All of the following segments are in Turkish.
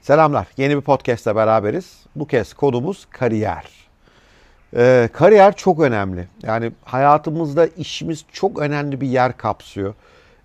Selamlar. Yeni bir podcast'te beraberiz. Bu kez konumuz kariyer. Ee, kariyer çok önemli. Yani hayatımızda işimiz çok önemli bir yer kapsıyor.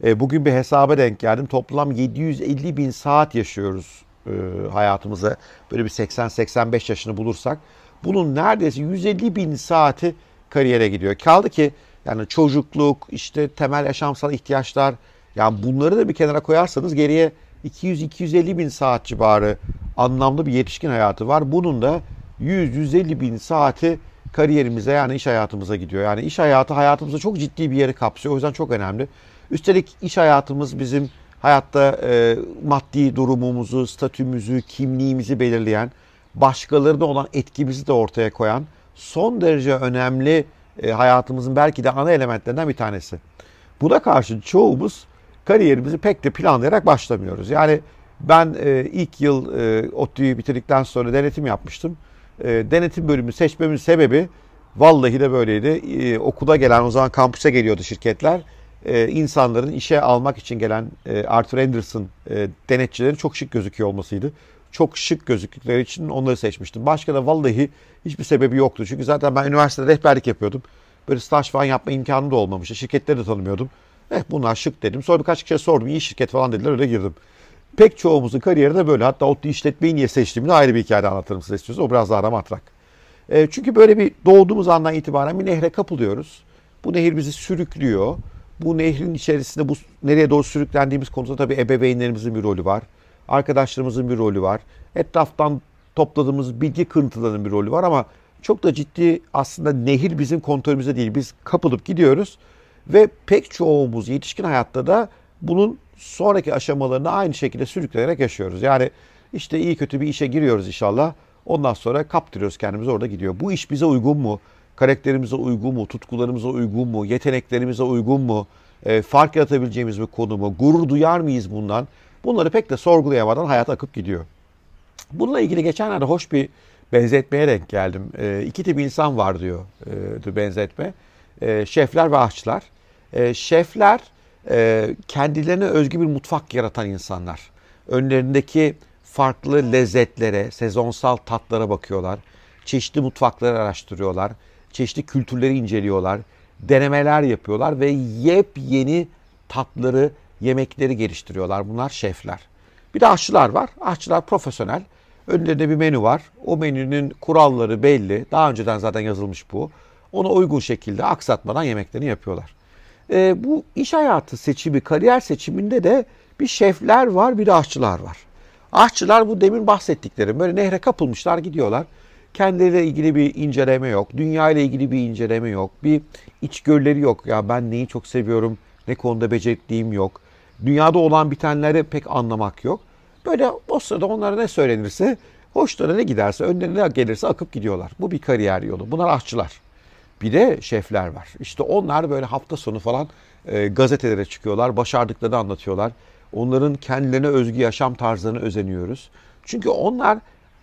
Ee, bugün bir hesaba denk geldim. Toplam 750 bin saat yaşıyoruz e, hayatımıza. Böyle bir 80-85 yaşını bulursak. Bunun neredeyse 150 bin saati kariyere gidiyor. Kaldı ki yani çocukluk, işte temel yaşamsal ihtiyaçlar, yani bunları da bir kenara koyarsanız geriye 200-250 bin saat civarı anlamlı bir yetişkin hayatı var. Bunun da 100-150 bin saati kariyerimize yani iş hayatımıza gidiyor. Yani iş hayatı hayatımızda çok ciddi bir yeri kapsıyor. O yüzden çok önemli. Üstelik iş hayatımız bizim hayatta e, maddi durumumuzu, statümüzü, kimliğimizi belirleyen, başkalarına olan etkimizi de ortaya koyan son derece önemli e, hayatımızın belki de ana elementlerinden bir tanesi. Buna karşı çoğumuz kariyerimizi pek de planlayarak başlamıyoruz. Yani ben e, ilk yıl e, ODTÜ'yü bitirdikten sonra denetim yapmıştım. E, denetim bölümü seçmemin sebebi vallahi de böyleydi. E, okula gelen o zaman kampüse geliyordu şirketler. E, insanların işe almak için gelen e, Arthur Anderson e, denetçilerin çok şık gözüküyor olmasıydı. Çok şık gözüktükleri için onları seçmiştim. Başka da vallahi hiçbir sebebi yoktu. Çünkü zaten ben üniversitede rehberlik yapıyordum. Böyle staj falan yapma imkanım da olmamıştı. Şirketleri de tanımıyordum. Eh bunlar şık dedim. Sonra birkaç kişiye sordum. İyi şirket falan dediler öyle girdim. Pek çoğumuzun kariyeri de böyle. Hatta ODTÜ işletmeyi niye seçtiğimi ayrı bir hikayede anlatırım size istiyorsanız. O biraz daha matrak. E, çünkü böyle bir doğduğumuz andan itibaren bir nehre kapılıyoruz. Bu nehir bizi sürüklüyor. Bu nehrin içerisinde bu nereye doğru sürüklendiğimiz konusunda tabii ebeveynlerimizin bir rolü var. Arkadaşlarımızın bir rolü var. Etraftan topladığımız bilgi kırıntılarının bir rolü var ama çok da ciddi aslında nehir bizim kontrolümüzde değil. Biz kapılıp gidiyoruz ve pek çoğumuz yetişkin hayatta da bunun sonraki aşamalarını aynı şekilde sürüklenerek yaşıyoruz. Yani işte iyi kötü bir işe giriyoruz inşallah. Ondan sonra kaptırıyoruz kendimizi orada gidiyor. Bu iş bize uygun mu? Karakterimize uygun mu? Tutkularımıza uygun mu? Yeteneklerimize uygun mu? E, fark yaratabileceğimiz bir konu mu? Gurur duyar mıyız bundan? Bunları pek de sorgulayamadan hayat akıp gidiyor. Bununla ilgili geçenlerde hoş bir benzetmeye denk geldim. E, iki tip insan var diyor e, benzetme. E, şefler ve aşçılar. E, şefler e, kendilerine özgü bir mutfak yaratan insanlar. Önlerindeki farklı lezzetlere, sezonsal tatlara bakıyorlar. Çeşitli mutfakları araştırıyorlar. Çeşitli kültürleri inceliyorlar. Denemeler yapıyorlar ve yepyeni tatları, yemekleri geliştiriyorlar. Bunlar şefler. Bir de aşçılar var. Aşçılar profesyonel. Önlerinde bir menü var. O menünün kuralları belli. Daha önceden zaten yazılmış bu. Ona uygun şekilde aksatmadan yemeklerini yapıyorlar. E, bu iş hayatı seçimi, kariyer seçiminde de bir şefler var, bir de aşçılar var. Aşçılar bu demin bahsettiklerim. Böyle nehre kapılmışlar gidiyorlar. Kendileriyle ilgili bir inceleme yok. Dünya ile ilgili bir inceleme yok. Bir içgörüleri yok. Ya ben neyi çok seviyorum, ne konuda becerikliyim yok. Dünyada olan bitenleri pek anlamak yok. Böyle o sırada onlara ne söylenirse, hoşlarına ne giderse, önlerine ne gelirse akıp gidiyorlar. Bu bir kariyer yolu. Bunlar aşçılar. Bir de şefler var. İşte onlar böyle hafta sonu falan e, gazetelere çıkıyorlar, başardıklarını anlatıyorlar. Onların kendilerine özgü yaşam tarzlarını özeniyoruz. Çünkü onlar,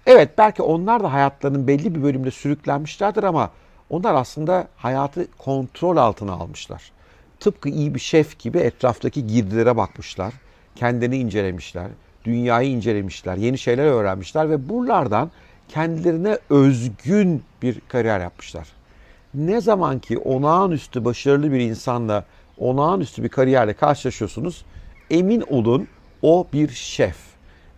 evet belki onlar da hayatlarının belli bir bölümde sürüklenmişlerdir ama onlar aslında hayatı kontrol altına almışlar. Tıpkı iyi bir şef gibi etraftaki girdilere bakmışlar, kendini incelemişler, dünyayı incelemişler, yeni şeyler öğrenmişler ve buralardan kendilerine özgün bir kariyer yapmışlar ne zaman ki olağanüstü başarılı bir insanla olağanüstü bir kariyerle karşılaşıyorsunuz emin olun o bir şef.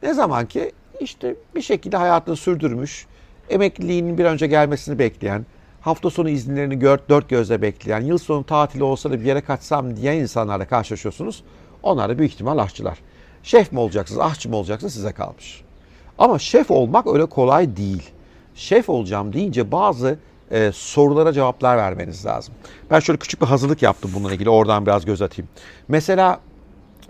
Ne zaman ki işte bir şekilde hayatını sürdürmüş, emekliliğinin bir önce gelmesini bekleyen, hafta sonu izinlerini gör, dört gözle bekleyen, yıl sonu tatili olsa da bir yere kaçsam diyen insanlarla karşılaşıyorsunuz. Onlar da büyük ihtimal aşçılar. Şef mi olacaksınız, aşçı mı olacaksınız size kalmış. Ama şef olmak öyle kolay değil. Şef olacağım deyince bazı e, sorulara cevaplar vermeniz lazım. Ben şöyle küçük bir hazırlık yaptım bununla ilgili. Oradan biraz göz atayım. Mesela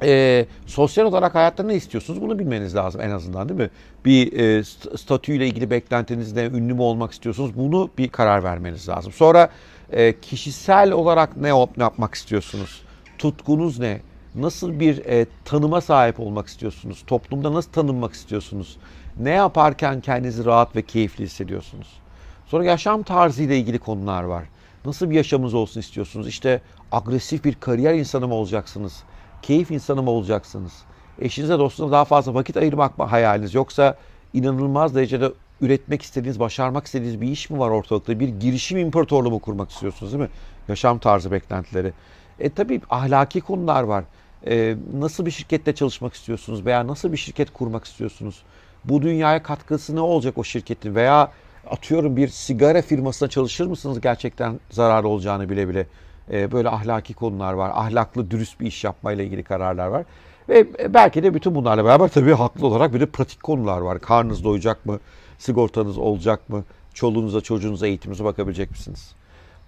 e, sosyal olarak hayatta ne istiyorsunuz bunu bilmeniz lazım en azından değil mi? Bir e, statüyle ilgili beklentiniz ne, ünlü mü olmak istiyorsunuz bunu bir karar vermeniz lazım. Sonra e, kişisel olarak ne, yapmak istiyorsunuz? Tutkunuz ne? Nasıl bir e, tanıma sahip olmak istiyorsunuz? Toplumda nasıl tanınmak istiyorsunuz? Ne yaparken kendinizi rahat ve keyifli hissediyorsunuz? Sonra yaşam tarzı ile ilgili konular var. Nasıl bir yaşamınız olsun istiyorsunuz? İşte agresif bir kariyer insanı mı olacaksınız? Keyif insanı mı olacaksınız? eşinize dostunuza daha fazla vakit ayırmak mı hayaliniz yoksa inanılmaz derecede üretmek istediğiniz, başarmak istediğiniz bir iş mi var ortalıkta? Bir girişim imparatorluğu mu kurmak istiyorsunuz değil mi? Yaşam tarzı beklentileri. E tabii ahlaki konular var. E, nasıl bir şirkette çalışmak istiyorsunuz veya nasıl bir şirket kurmak istiyorsunuz? Bu dünyaya katkısı ne olacak o şirketin veya atıyorum bir sigara firmasına çalışır mısınız gerçekten zararlı olacağını bile bile? E, böyle ahlaki konular var. Ahlaklı, dürüst bir iş yapmayla ilgili kararlar var. Ve belki de bütün bunlarla beraber tabii haklı olarak bir de pratik konular var. Karnınız doyacak mı? Sigortanız olacak mı? Çoluğunuza, çocuğunuza, eğitiminize bakabilecek misiniz?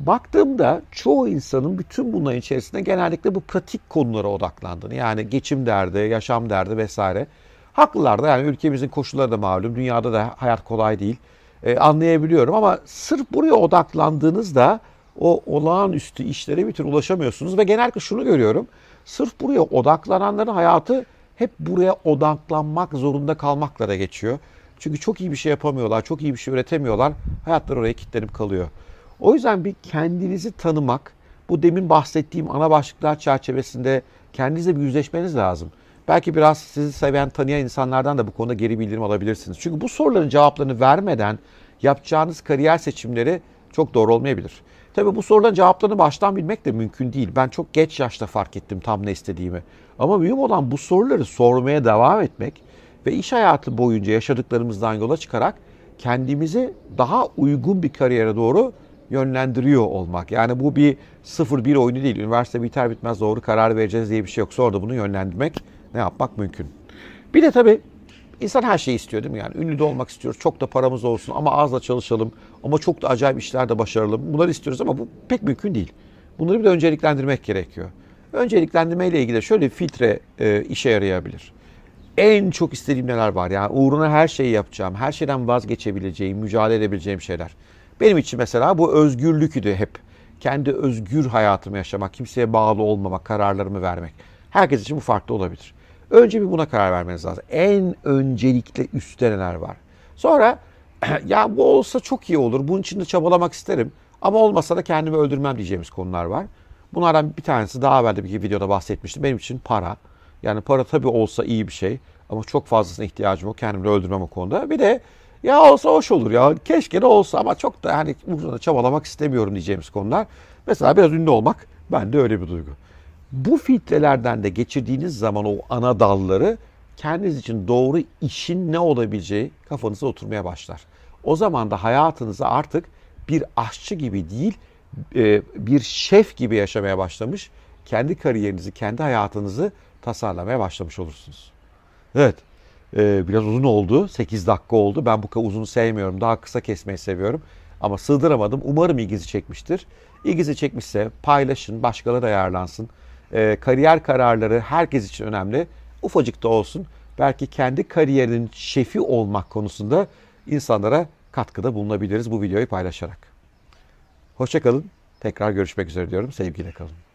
Baktığımda çoğu insanın bütün bunların içerisinde genellikle bu pratik konulara odaklandığını yani geçim derdi, yaşam derdi vesaire. Haklılar da yani ülkemizin koşulları da malum. Dünyada da hayat kolay değil. Ee, anlayabiliyorum ama sırf buraya odaklandığınızda o olağanüstü işlere bir tür ulaşamıyorsunuz ve genellikle şunu görüyorum. Sırf buraya odaklananların hayatı hep buraya odaklanmak zorunda kalmakla da geçiyor. Çünkü çok iyi bir şey yapamıyorlar, çok iyi bir şey üretemiyorlar. Hayatlar oraya kilitlenip kalıyor. O yüzden bir kendinizi tanımak, bu demin bahsettiğim ana başlıklar çerçevesinde kendinizle bir yüzleşmeniz lazım. Belki biraz sizi seven, tanıyan insanlardan da bu konuda geri bildirim alabilirsiniz. Çünkü bu soruların cevaplarını vermeden yapacağınız kariyer seçimleri çok doğru olmayabilir. Tabii bu soruların cevaplarını baştan bilmek de mümkün değil. Ben çok geç yaşta fark ettim tam ne istediğimi. Ama mühim olan bu soruları sormaya devam etmek ve iş hayatı boyunca yaşadıklarımızdan yola çıkarak kendimizi daha uygun bir kariyere doğru yönlendiriyor olmak. Yani bu bir 0-1 oyunu değil. Üniversite biter bitmez doğru karar vereceğiz diye bir şey yok. Sonra da bunu yönlendirmek, ne yapmak mümkün. Bir de tabii insan her şeyi istiyor değil mi? Yani ünlü de olmak istiyoruz. Çok da paramız olsun ama az da çalışalım. Ama çok da acayip işlerde başaralım. Bunları istiyoruz ama bu pek mümkün değil. Bunları bir de önceliklendirmek gerekiyor. Önceliklendirme ile ilgili şöyle bir filtre e, işe yarayabilir. En çok istediğim neler var? Yani uğruna her şeyi yapacağım, her şeyden vazgeçebileceğim, mücadele edebileceğim şeyler. Benim için mesela bu özgürlüktü hep. Kendi özgür hayatımı yaşamak, kimseye bağlı olmamak, kararlarımı vermek. Herkes için bu farklı olabilir. Önce bir buna karar vermeniz lazım. En öncelikle üstte neler var. Sonra ya bu olsa çok iyi olur. Bunun için de çabalamak isterim. Ama olmasa da kendimi öldürmem diyeceğimiz konular var. Bunlardan bir tanesi daha evvel de bir videoda bahsetmiştim. Benim için para. Yani para tabii olsa iyi bir şey. Ama çok fazlasına ihtiyacım yok. Kendimi öldürmem o konuda. Bir de ya olsa hoş olur ya. Keşke de olsa ama çok da hani uzun çabalamak istemiyorum diyeceğimiz konular. Mesela biraz ünlü olmak bende öyle bir duygu. Bu filtrelerden de geçirdiğiniz zaman o ana dalları kendiniz için doğru işin ne olabileceği kafanıza oturmaya başlar. O zaman da hayatınızı artık bir aşçı gibi değil, e, bir şef gibi yaşamaya başlamış, kendi kariyerinizi, kendi hayatınızı tasarlamaya başlamış olursunuz. Evet, ee, biraz uzun oldu. 8 dakika oldu. Ben bu kadar uzun sevmiyorum. Daha kısa kesmeyi seviyorum. Ama sığdıramadım. Umarım ilginizi çekmiştir. İlginizi çekmişse paylaşın, başkaları da ayarlansın. Ee, kariyer kararları herkes için önemli. Ufacık da olsun. Belki kendi kariyerinin şefi olmak konusunda insanlara katkıda bulunabiliriz bu videoyu paylaşarak. Hoşçakalın. Tekrar görüşmek üzere diyorum. Sevgiyle kalın.